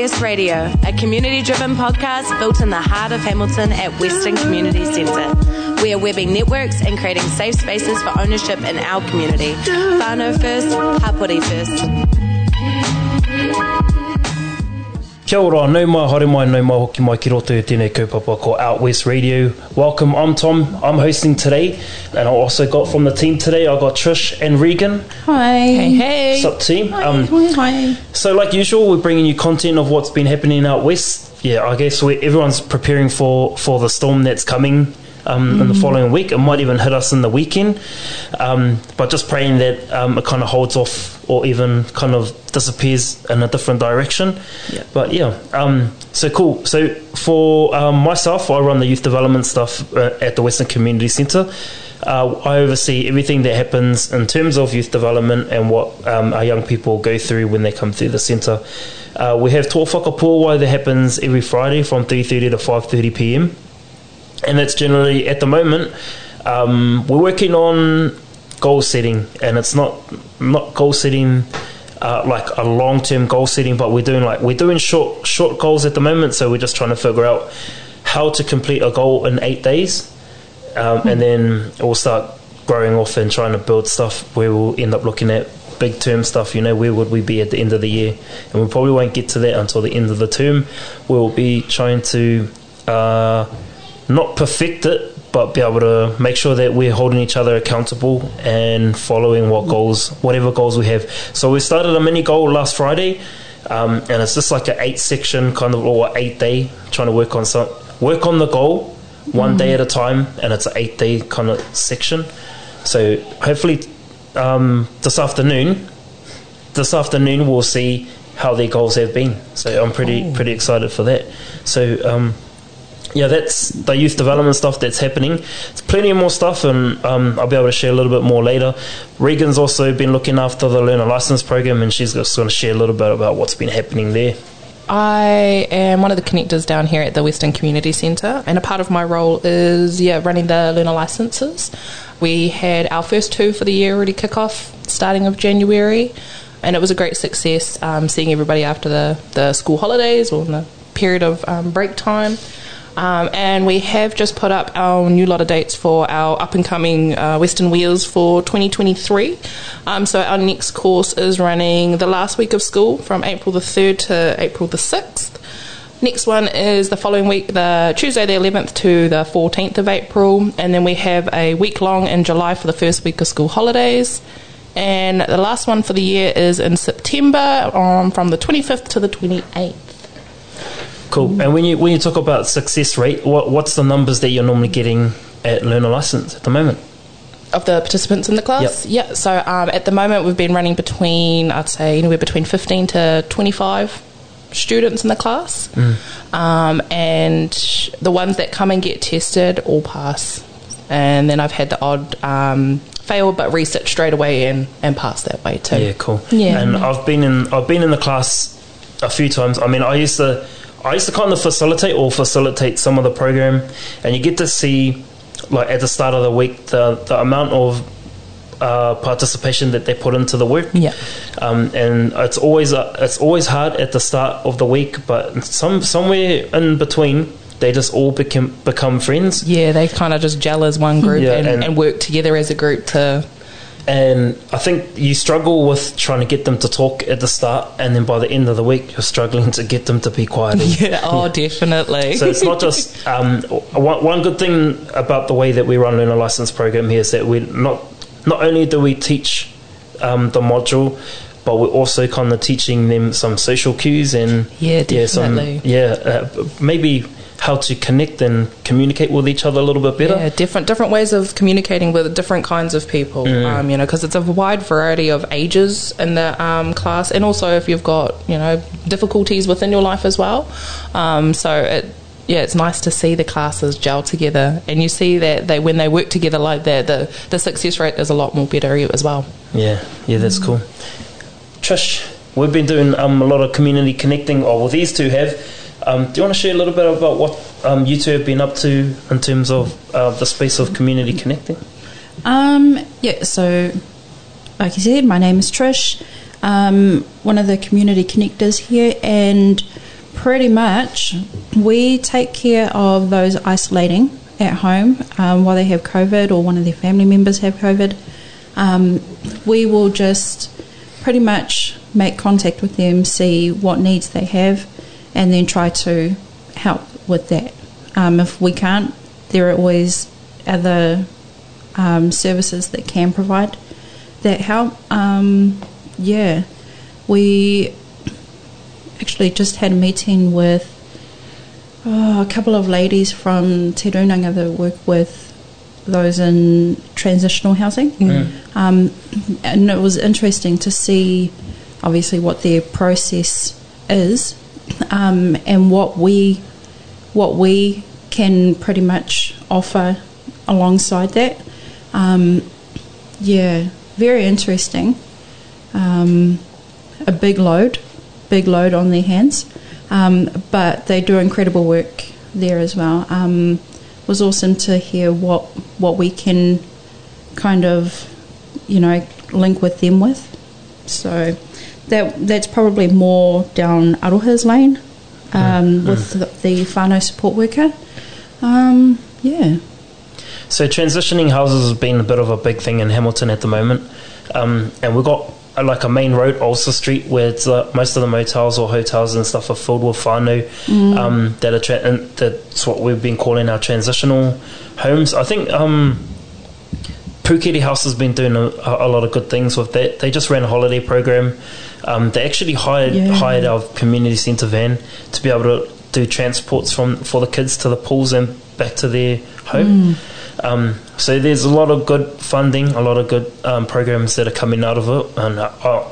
West Radio, a community driven podcast built in the heart of Hamilton at Western Community Centre. We are webbing networks and creating safe spaces for ownership in our community. Whānau first, Hapori first. Kia ora, nau mai, haere mai, nau mai, hoki mai ki roto i tēnei kaupapa ko Out West Radio. Welcome, I'm Tom, I'm hosting today, and I also got from the team today, I got Trish and Regan. Hi. Hey, hey. What's up, team? Um, Hi. So, like usual, we're bringing you content of what's been happening out west. Yeah, I guess we, everyone's preparing for, for the storm that's coming um, in the following week. It might even hit us in the weekend. Um, but just praying that um, it kind of holds off or even kind of disappears in a different direction. Yeah. But yeah, um, so cool. So for um, myself, I run the youth development stuff uh, at the Western Community Centre. Uh, I oversee everything that happens in terms of youth development and what um, our young people go through when they come through the centre. Uh, we have Tō Whakapōwai that happens every Friday from 3.30 to 5.30pm. And that's generally, at the moment, um, we're working on goal setting. And it's not, not goal setting uh, like a long term goal setting, but we're doing like we're doing short short goals at the moment. So we're just trying to figure out how to complete a goal in eight days, um, and then we'll start growing off and trying to build stuff where we'll end up looking at big term stuff. You know, where would we be at the end of the year? And we probably won't get to that until the end of the term. We'll be trying to uh, not perfect it, but be able to make sure that we're holding each other accountable and following what goals, whatever goals we have. So we started a mini goal last Friday, um, and it's just like an eight section kind of or eight day trying to work on some work on the goal one day at a time, and it's an eight day kind of section. So hopefully um, this afternoon, this afternoon we'll see how their goals have been. So I'm pretty pretty excited for that. So. Um, yeah, that's the youth development stuff that's happening. It's plenty more stuff, and um, I'll be able to share a little bit more later. Regan's also been looking after the learner license program, and she's just going to share a little bit about what's been happening there. I am one of the connectors down here at the Western Community Centre, and a part of my role is yeah running the learner licenses. We had our first two for the year already kick off starting of January, and it was a great success. Um, seeing everybody after the the school holidays or in the period of um, break time. Um, and we have just put up our new lot of dates for our up and coming uh, Western Wheels for 2023. Um, so our next course is running the last week of school from April the 3rd to April the 6th. Next one is the following week, the Tuesday the 11th to the 14th of April, and then we have a week long in July for the first week of school holidays. And the last one for the year is in September um, from the 25th to the 28th. Cool. And when you when you talk about success rate, what what's the numbers that you're normally getting at learner license at the moment? of the participants in the class. Yeah. So um, at the moment, we've been running between, I'd say, anywhere between 15 to 25 students in the class. Um, and the ones that come and get tested all pass. And then I've had the odd um, fail, but reset straight away and, and pass that way too. Yeah, cool. Yeah. And I've been in I've been in the class a few times. I mean, I used to I used to kind of facilitate or facilitate some of the program, and you get to see like at the start of the week the the amount of uh, participation that they put into the work. Yeah. Um, and it's always uh, it's always hard at the start of the week, but some somewhere in between. They just all become become friends, Yeah, they kind of just gel as one group Yeah, and, and- and, work together as a group to. And I think you struggle with trying to get them to talk at the start, and then by the end of the week, you're struggling to get them to be quiet. Yeah, oh, definitely. So it's not just um, one, one good thing about the way that we run learner license program here is that we not not only do we teach um, the module, but we're also kind of teaching them some social cues and Yeah, some definitely. yeah uh, maybe how to connect and communicate with each other a little bit better. Yeah, different different ways of communicating with different kinds of people. Mm. Um, you know, because it's a wide variety of ages in the um, class, and also if you've got you know difficulties within your life as well. Um, so it. Yeah, it's nice to see the classes gel together, and you see that they when they work together like that, the the success rate is a lot more better as well. Yeah, yeah, that's cool. Trish, we've been doing um, a lot of community connecting, or well, these two have. Um, do you want to share a little bit about what um, you two have been up to in terms of uh, the space of community connecting? Um, yeah, so like you said, my name is Trish, um, one of the community connectors here, and pretty much we take care of those isolating at home um, while they have COVID or one of their family members have COVID. Um, we will just pretty much make contact with them, see what needs they have, and then try to help with that. Um, if we can't, there are always other um, services that can provide that help. Um, yeah, we actually just had a meeting with oh, a couple of ladies from Te Runanga that work with those in transitional housing. Um, and it was interesting to see, obviously, what their process is um, and what we what we can pretty much offer alongside that. Um, yeah, very interesting. Um, a big load, big load on their hands, um, but they do incredible work there as well. Um, it was awesome to hear what what we can kind of, you know, link with them with. So that that's probably more down Aroha's lane um, with the, the whānau support worker. Um, yeah. So transitioning houses has been a bit of a big thing in Hamilton at the moment, um, and we've got uh, like a main road, Ulster Street, where it's, uh, most of the motels or hotels and stuff are filled with whānau um, that are tra- that's what we've been calling our transitional homes. I think um, Puketi House has been doing a, a lot of good things with that. They just ran a holiday program. Um, they actually hired Yeah. hired our community centre van to be able to do transports from for the kids to the pools and back to their home. Um, so there's a lot of good funding, a lot of good um, programs that are coming out of it, and uh, uh,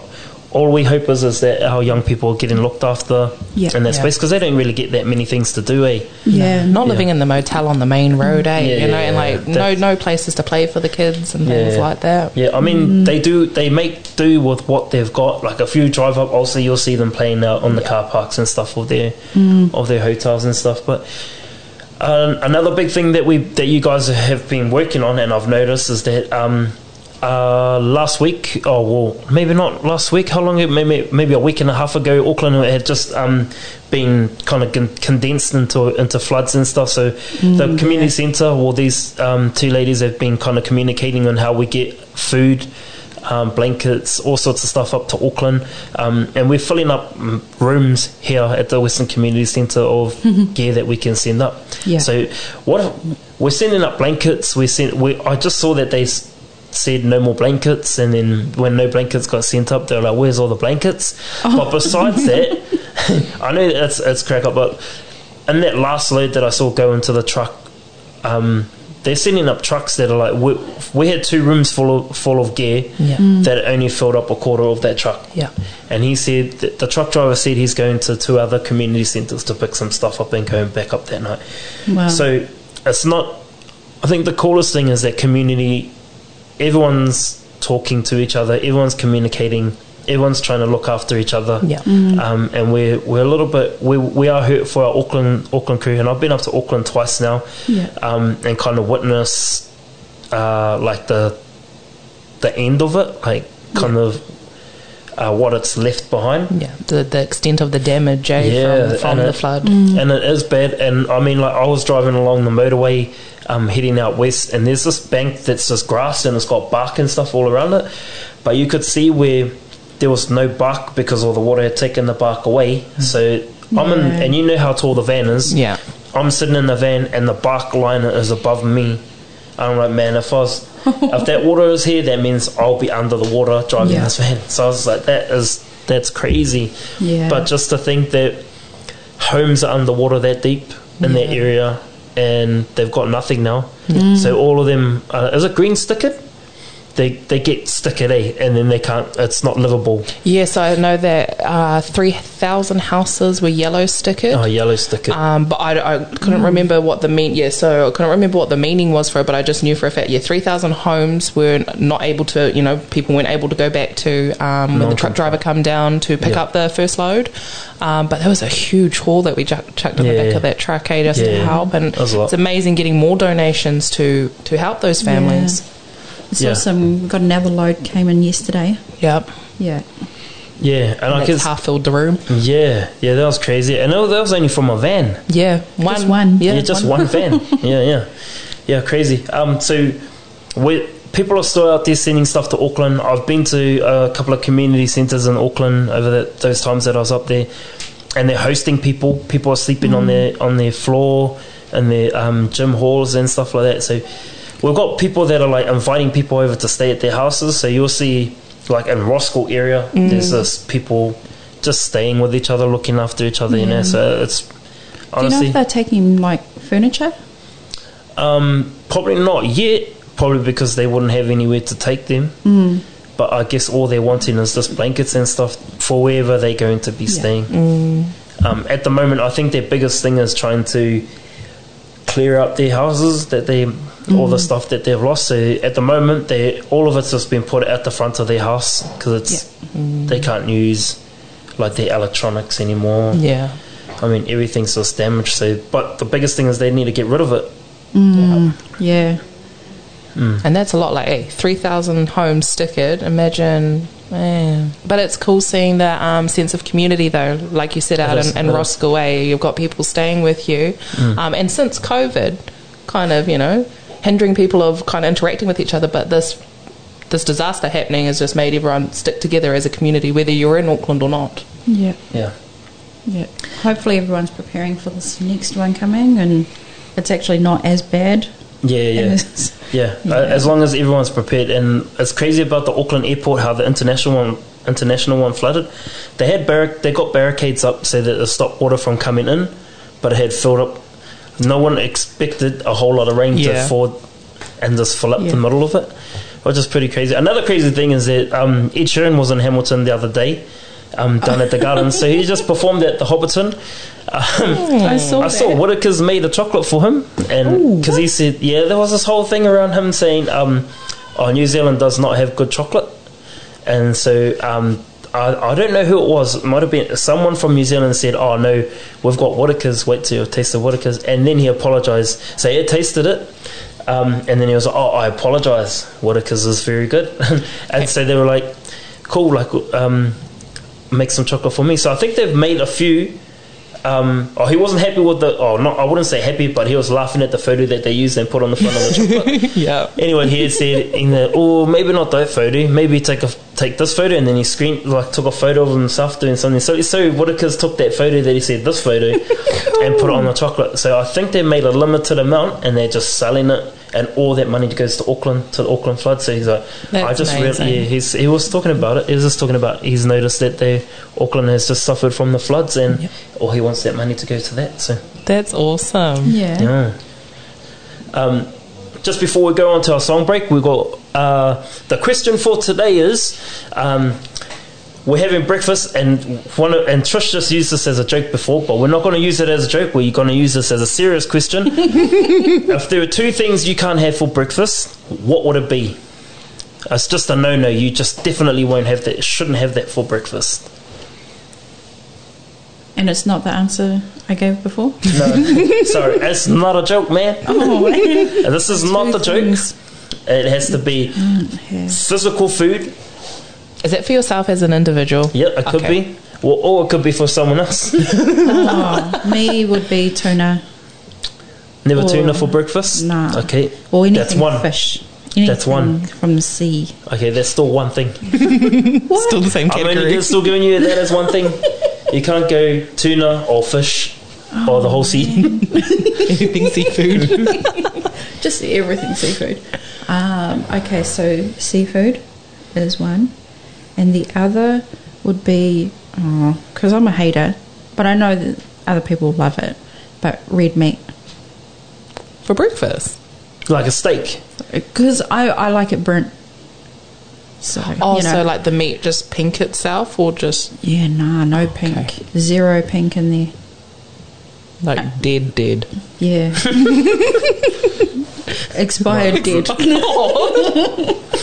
all we hope is is that our young people are getting looked after Yeah. in that Yeah. space because they don't really get that many things to do. Eh? Yeah. Not Yeah. living in the motel on the main road, eh? Yeah, you know, yeah, and like no That's- no places to play for the kids and things Yeah. like that. Yeah, I mean they do. They make do with what they've got. Like if you drive up, also you'll see them playing out on the car parks and stuff of their of their hotels and stuff. But um, another big thing that we that you guys have been working on, and I've noticed, is that um, uh, last week, oh well, maybe not last week. How long? Maybe maybe a week and a half ago, Auckland had just um, been kind of con- condensed into into floods and stuff. So the community centre, well, these um, two ladies have been kind of communicating on how we get food. Um, blankets, all sorts of stuff up to Auckland, um, and we're filling up mm, rooms here at the Western Community Centre of gear that we can send up. Yeah. So what we're sending up blankets. We sent. We, I just saw that they said no more blankets, and then when no blankets got sent up, they were like, "Where's all the blankets?" But besides that, I know it's it's crack up, but in that last load that I saw go into the truck, um, they're sending up trucks that are like we, we had two rooms full of full of gear Yeah. that only filled up a quarter of that truck. Yeah. And he said that the truck driver said he's going to two other community centres to pick some stuff up and going back up that night. Wow. So it's not. I think the coolest thing is that community. Everyone's talking to each other. Everyone's communicating. Everyone's trying to look after each other. Yeah. Um, and we're we're a little bit we we are hurt for our Auckland Auckland crew, and I've been up to Auckland twice now, Yeah. um, and kind of witness uh, like the the end of it, like kind of uh, what it's left behind. Yeah, the the extent of the damage eh, Yeah, from, from the it- flood. and it is bad. And I mean, like I was driving along the motorway, um, heading out west, and there's this bank that's just grass and it's got bark and stuff all around it, but you could see where there was no bark because all the water had taken the bark away. So I'm in, and you know how tall the van is. Yeah, I'm sitting in the van and the bark line is above me. I'm like, man, if I was, if that water is here, that means I'll be under the water driving Yeah. this van. So I was like, that is that's crazy. Yeah. But just to think that homes are underwater that deep, in that area, and they've got nothing now. Mm. So all of them, uh, is it green stickered? They they get stickered, eh? And then they can't. It's not livable. Yes, I know that uh, 3,000 houses were yellow stickered. Oh, yellow stickered. Um, but I, I couldn't remember what the mean. Yeah, so I couldn't remember what the meaning was for it. But I just knew for a fact, yeah, three thousand homes were not able to. You know, people weren't able to go back to um, when the truck driver come down to pick Yeah. up the first load. Um, but there was a huge haul that we ju- chucked in the back of that truck, eh, just to help. And That was a lot. it's amazing getting more donations to to help those families. I saw Yeah. some, got another load came in yesterday. Yep, Yeah. yeah, and and I it's guess half filled the room. yeah, yeah, that was crazy. And that was, that was only from a van. Yeah, one, Just one. Yeah, Yeah, just one van. Yeah, yeah, yeah, crazy. Um, so we people are still out there sending stuff to Auckland. I've been to a couple of community centres in Auckland over the, those times that I was up there, and they're hosting people. People are sleeping on their on their floor and their um, gym halls and stuff like that. So we've got people that are like inviting people over to stay at their houses. So you'll see like in Roscoe area, there's this people just staying with each other, looking after each other. You know, so it's Do you know if they're taking like furniture? Um, probably not yet. Probably because they wouldn't have anywhere to take them. Mm. But I guess all they're wanting is just blankets and stuff for wherever they're going to be Yeah. staying. Um, at the moment, I think their biggest thing is trying to clear up their houses that they all the mm-hmm. stuff that they've lost. So at the moment, they all of it's just been put at the front of their house because it's mm. they can't use like their electronics anymore. yeah. I mean, everything's just damaged. So, but the biggest thing is they need to get rid of it. Mm. Yeah. Mm. And that's a lot like, hey, 3,000 homes stickered. Imagine, man. But it's cool seeing that um, sense of community, though. Like you said, out is, in, in. Roscoe, eh, you've got people staying with you. Um, and since COVID, kind of, you know, hindering people of kind of interacting with each other, but this this disaster happening has just made everyone stick together as a community, whether you're in Auckland or not. Yeah. Yeah. Yeah. Hopefully everyone's preparing for this next one coming and it's actually not as bad. Yeah, yeah. as- Yeah, Yeah. Uh, as long as everyone's prepared. And it's crazy about the Auckland airport how the international one, international one flooded. They had barric- they got barricades up so that it stopped water from coming in, but it had filled up. No one expected a whole lot of rain Yeah. to fall and just fill up Yeah. the middle of it, which is pretty crazy. Another crazy thing is that um, Ed Sheeran was in Hamilton the other day. Um, done at the gardens, so he just performed at the Hobbiton. Um, I saw I saw that. Whittaker's made a chocolate for him, and because he said, yeah, there was this whole thing around him saying, um, "Oh, New Zealand does not have good chocolate," and so um, I, I don't know who it was. It might have been someone from New Zealand said, "Oh no, we've got Whittaker's. Wait till you taste the Whittaker's," and then he apologised. So he had tasted it. Um, and then he was like, "Oh, I apologise. Whitaker's is very good." and so they were like, "Cool, like um, make some chocolate for me." So I think they've made a few. Um, oh, he wasn't happy with the. Oh, not I wouldn't say happy, but he was laughing at the photo that they used and put on the front of the chocolate. Yeah. anyway, he had said, in the, "Oh, maybe not that photo. Maybe take a take this photo." And then he screen like took a photo of himself doing something. So, so Whittaker's took that photo that he said this photo and put it on the chocolate. So I think they made a limited amount and they're just selling it, and all that money goes to Auckland to the Auckland flood. So he's like, I just amazing. really, yeah, he's he was talking about it. He was just talking about he's noticed that the Auckland has just suffered from the floods, and Yep. or he wants that money to go to that. So That's awesome. Yeah. yeah. Um, just before we go on to our song break, we've got uh, the question for today is um, we're having breakfast, and one of, and Trish just used this as a joke before, but we're not going to use it as a joke. We're going to use this as a serious question. if there are two things you can't have for breakfast, what would it be? It's just a no-no. You just definitely won't have that. Shouldn't have that for breakfast. And it's not the answer I gave before. No, sorry, it's not a joke, man. Oh, This is not the joke. It has to be mm, yeah. physical food. Is it for yourself as an individual? Yeah, it could Okay. be. Or, or it could be for someone else. oh, me would be tuna Never Or- tuna for breakfast? Nah. Okay. or anything That's one. fish. Anything That's one. from the sea. Okay, that's still one thing. Still the same I'm category. only still giving you that as one thing. You can't go tuna or fish or the whole sea. Anything seafood. Just everything seafood. Um, okay, so seafood is one, and the other would be oh, because I'm a hater, but I know that other people love it. but red meat. For breakfast. Like a steak. Because I, I like it burnt. So, Oh, you know. so like the meat just pink itself or just Yeah, nah, no pink. Okay. Zero pink in there. like dead, dead? Yeah. Expired dead.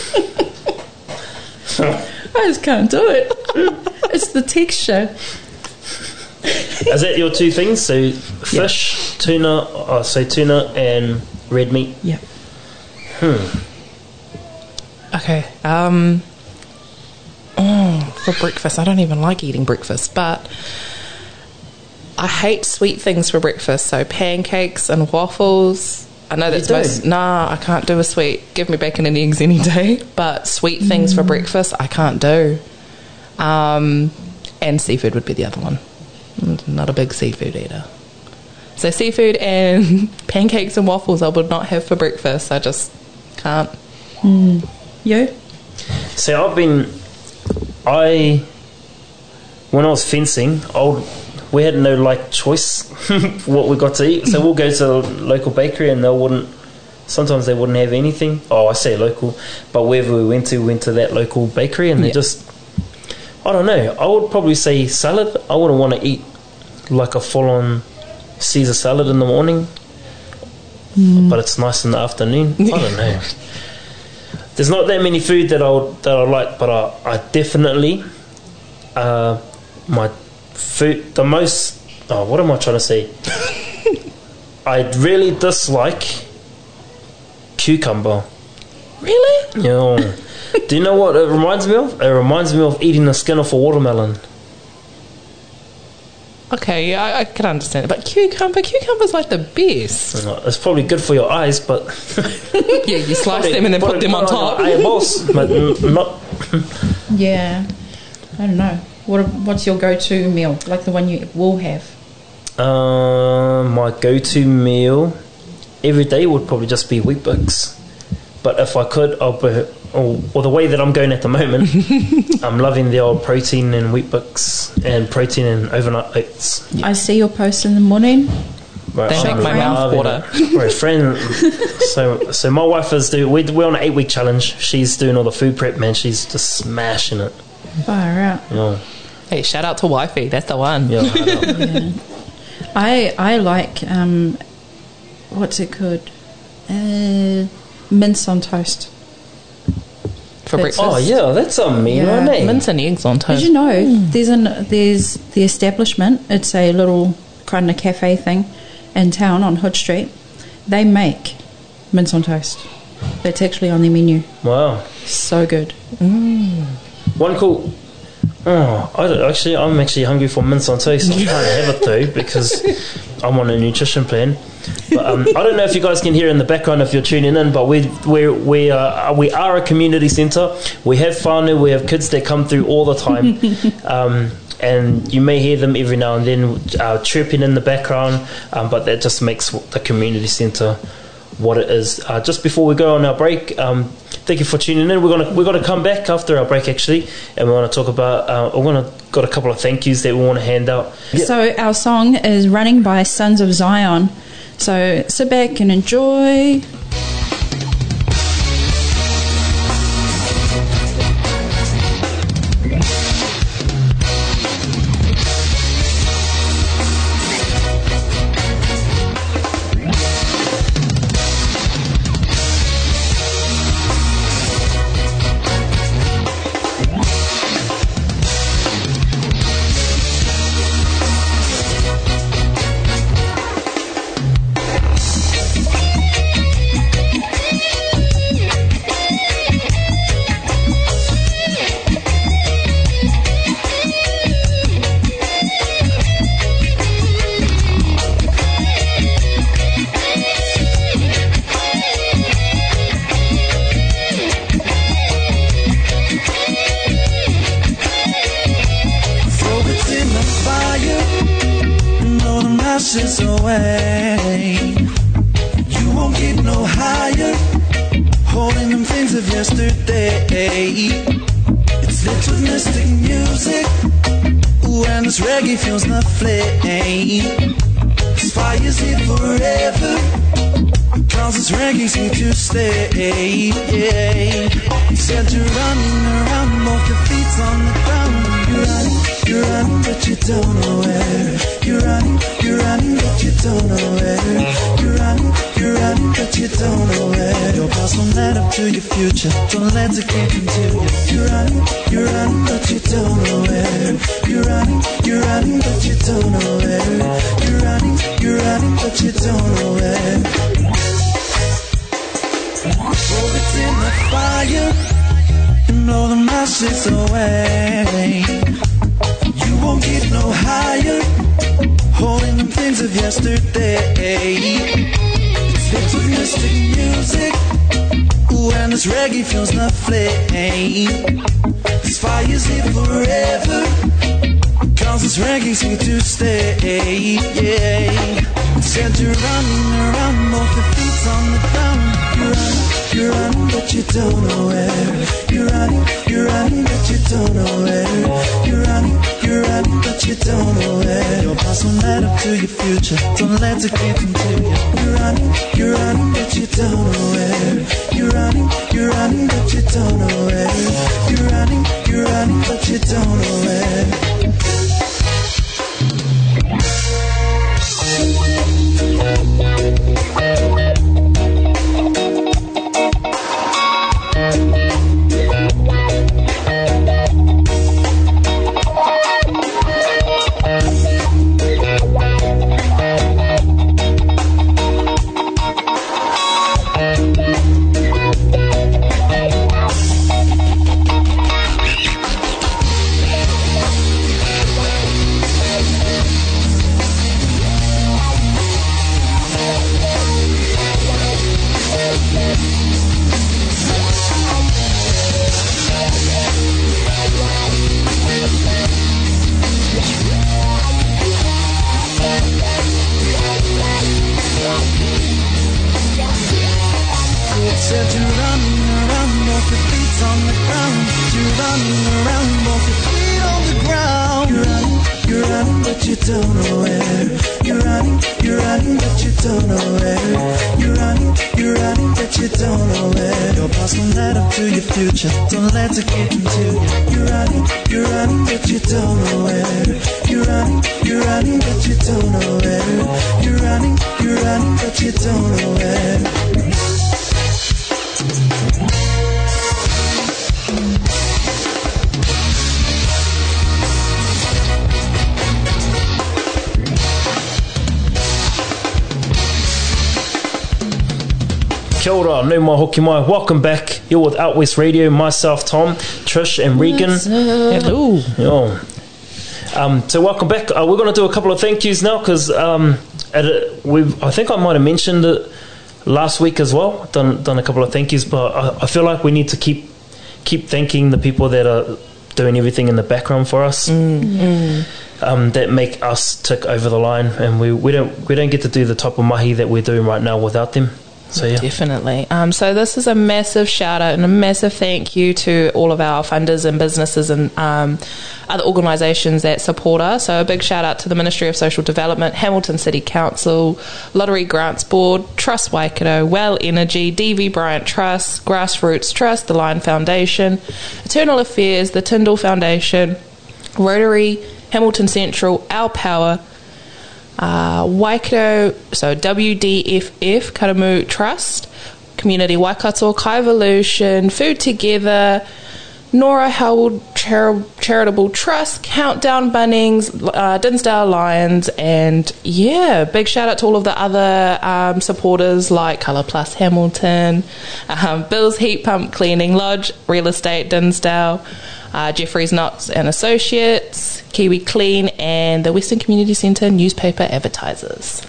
I just can't do it. It's the texture. Is that your two things? So fish, tuna, oh, so tuna and red meat. Yeah. Hmm. Okay. Um. Oh, for breakfast, I don't even like eating breakfast, but I hate sweet things for breakfast. So pancakes and waffles. I know that's do? most. Nah, I can't do a sweet. Give me bacon and eggs any day. But sweet things for breakfast, I can't do. Um, and seafood would be the other one. Mm, Not a big seafood eater. So seafood and pancakes and waffles, I would not have for breakfast. I just can't. You? So I've been, I, when I was fencing, I would, we had no like choice what we got to eat. So we'll go to a local bakery and they wouldn't. Sometimes they wouldn't have anything. Oh, I say local, but wherever we went to, we went to that local bakery and they Yeah. just. I don't know. I would probably say salad. I wouldn't want to eat like a full-on Caesar salad in the morning, but it's nice in the afternoon. I don't know. There's not that many food that I would, that I like, but I, I definitely uh, my food the most. Oh, what am I trying to say? I really dislike cucumber. Really? Know, do you know what it reminds me of? It reminds me of eating the skin off a watermelon. Okay, yeah, I, I can understand it. But cucumber, cucumber's like the best. It's probably good for your eyes, but yeah, you slice them and then put them on top. eyeballs, but not. Yeah. I don't know. What What's your go to meal? Like the one you will have? Uh, my go-to meal every day would probably just be Weet-Bix. But if I could, I'll be, or, or the way that I'm going at the moment, I'm loving the old protein and Weet-Bix and protein and overnight oats. I see your post in the morning. Right, They I'm make my mouth loving water. it. Right, friend. so, so my wife is doing. We're, we're on an eight-week challenge. She's doing all the food prep. Man, she's just smashing it. Far out. You Hey, shout out to wifey. That's the one. yeah, I. Yeah. I I like um, what's it called? Uh, mince on toast. For That's- breakfast. Oh yeah, that's a mean Yeah. one, eh? Mince and eggs on toast. Did you know there's an there's the establishment? It's a little kind of cafe thing in town on Hood Street. They make mince on toast. It's actually on their menu. Wow. So good. One cool. Oh, I don't, actually, I'm actually hungry for mince on toast. I can't have it though because I'm on a nutrition plan. But um, I don't know if you guys can hear in the background if you're tuning in, but we we we are we are a community centre. We have whānau, we have kids that come through all the time, um, and you may hear them every now and then uh, chirping in the background. Um, but that just makes the community centre what it is. Uh, just before we go on our break, um, thank you for tuning in. We're gonna we're gonna come back after our break actually, and we're gonna talk about. Uh, we're gonna got a couple of thank yous that we want to hand out. So our song is "Running" by Sons of Zion. So sit back and enjoy. All away. You won't get no higher holding them things of yesterday. It's lit with mystic music. Ooh, and this reggae fuels the flame. This fire's here forever. Cause it's rankings here to stay. You said you're running around, both your feet on the ground. You're running, you're running, but you don't know where. You're running, you're running, but you don't know where. You're running, you're running, but you don't know where. Your past don't let up to your future. Don't let it get into you. You're running, you're running, but you don't know where. You're running, you're running, but you don't know where. You're running, you're running, but you don't know where. Oh, it's in the fire and blow the away. You won't get no higher, holding things of yesterday. It's music, and this reggae fuels the flame. This fire's here forever, cause this reggae's here to stay. Yeah. Said you're running around, both your feet on the ground. You're running, you're running, but you don't know where. You're running, you're running, but you don't know where. You're running, you're running, but you don't know where. Your past don't let up to your future. Don't let it get into you. You're running, you're running, but you don't know where. You're running, you're running, but you don't know where. You're running, you're running, but you don't know where. Thank you. Future. Don't let it get into you. You're running, you're running, but you don't know where. You're running, you're running, but you don't know where. You're running, you're running, but you don't know where. Kia ora, nau mai hoki mai. Welcome back. You're with Out West Radio. Myself, Tom, Trish, and Regan. Hello. Yo. Um, so welcome back. Uh, we're going to do a couple of thank yous now because um, we've I think I might have mentioned it last week as well. Done done a couple of thank yous, but I, I feel like we need to keep keep thanking the people that are doing everything in the background for us. Um, that make us tick over the line, and we, we don't we don't get to do the type of mahi that we're doing right now without them. Definitely. Um, so this is a massive shout out and a massive thank you to all of our funders and businesses and um, other organisations that support us. So a big shout out to the Ministry of Social Development, Hamilton City Council, Lottery Grants Board, Trust Waikato, WEL Energy, DV Bryant Trust, Grassroots Trust, the Lion Foundation, Internal Affairs, the Tindall Foundation, Rotary, Hamilton Central, Our Power, uh, Waikato, so WDFF, Karamu Trust, Community Waikato, Kaivolution, Food Together, Nora Char- Charitable Trust, Countdown Bunnings, uh, Dinsdale Lions, and yeah, big shout out to all of the other um, supporters like Colour Plus Hamilton, um, Bill's Heat Pump Cleaning Lodge, Real Estate Dinsdale, uh, Jeffrey's Knox and Associates, Kiwi Clean, and the Western Community Centre newspaper advertisers.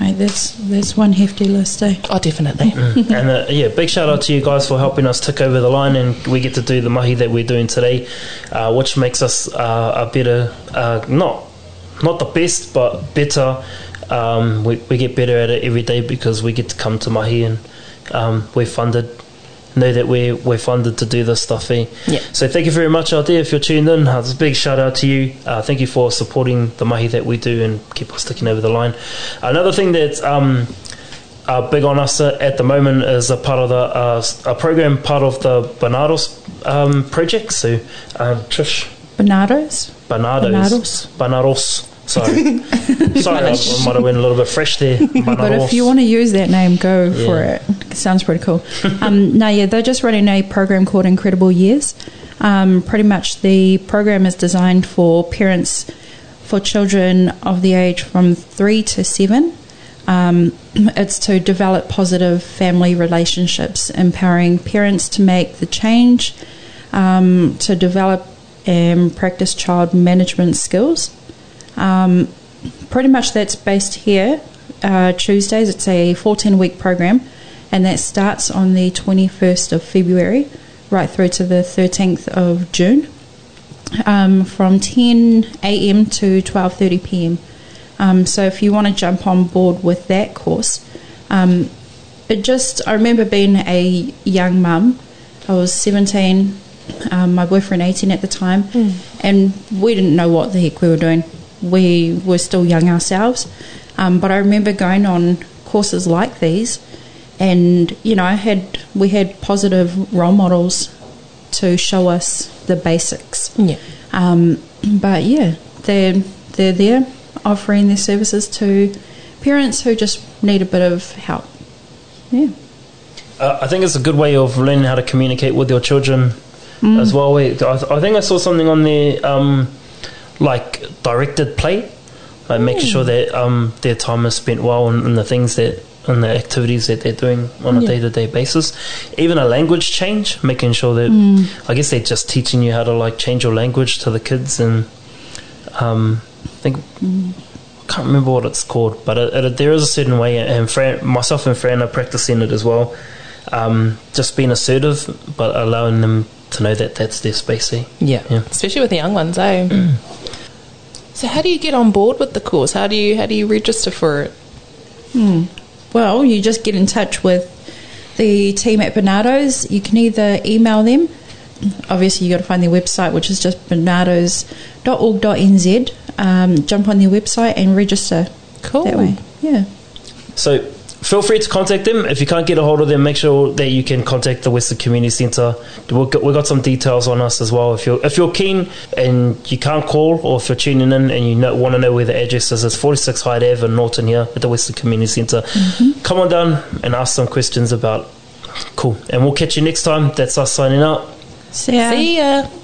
Mate, that's that's one hefty list, eh? Oh, definitely. and uh, yeah, big shout out to you guys for helping us tick over the line, and we get to do the mahi that we're doing today, uh, which makes us uh, a better, uh, not not the best, but better. Um, we, we get better at it every day because we get to come to mahi and um, we're funded know that we're we're funded to do this stuff. Eh? Yeah. So thank you very much out there if you're tuned in. Uh, a big shout out to you. Uh, thank you for supporting the mahi that we do and keep us sticking over the line. Another thing that's um, uh, big on us uh, at the moment is a part of the uh, a program part of the Banados um, project. So um, Trish Barnardos. Banados Banados. Sorry, sorry, I, I might have went a little bit fresh there. But if you want to use that name, go for it. It sounds pretty cool. um, no, yeah, they're just running a program called Incredible Years. Um, pretty much the program is designed for parents for children of the age from three to seven. Um, it's to develop positive family relationships, empowering parents to make the change, um, to develop and practice child management skills. Um, pretty much that's based here uh, Tuesdays. It's a 14 week program, and that starts on the 21st of February right through to the 13th of June um, from 10 a.m. to 12:30 p.m. Um, so if you want to jump on board with that course, um, it just I remember being a young mum. I was 17, um, my boyfriend 18 at the time, and we didn't know what the heck we were doing. We were still young ourselves, um, but I remember going on courses like these, and you know, I had we had positive role models to show us the basics. Yeah. Um, but yeah, they're they're there offering their services to parents who just need a bit of help. Yeah. Uh, I think it's a good way of learning how to communicate with your children as well. I, th- I think I saw something on there, um, like directed play, like making sure that um, their time is spent well in, in the things that and the activities that they're doing on a Yeah. day to day basis. Even a language change, making sure that I guess they're just teaching you how to like change your language to the kids and um, I think I can't remember what it's called, but it, it, there is a certain way, and Fran, myself and Fran are practicing it as well. Um, just being assertive, but allowing them to know that that's their space. eh? Yeah. Yeah. Especially with the young ones, eh? so how do you get on board with the course? How do you how do you register for it? Well, you just get in touch with the team at Barnardos. You can either email them. Obviously, you've got to find their website, which is just barnardos.org.nz. Um, jump on their website and register Cool. that way. Yeah. So feel free to contact them. If you can't get a hold of them, make sure that you can contact the Western Community Centre. We've got, we've got some details on us as well. If you're if you're keen and you can't call, or if you're tuning in and you know, want to know where the address is, it's 46 Hyde Ave in Nawton here at the Western Community Centre. Mm-hmm. Come on down and ask some questions about. Cool, and we'll catch you next time. That's us signing out. See ya. See ya.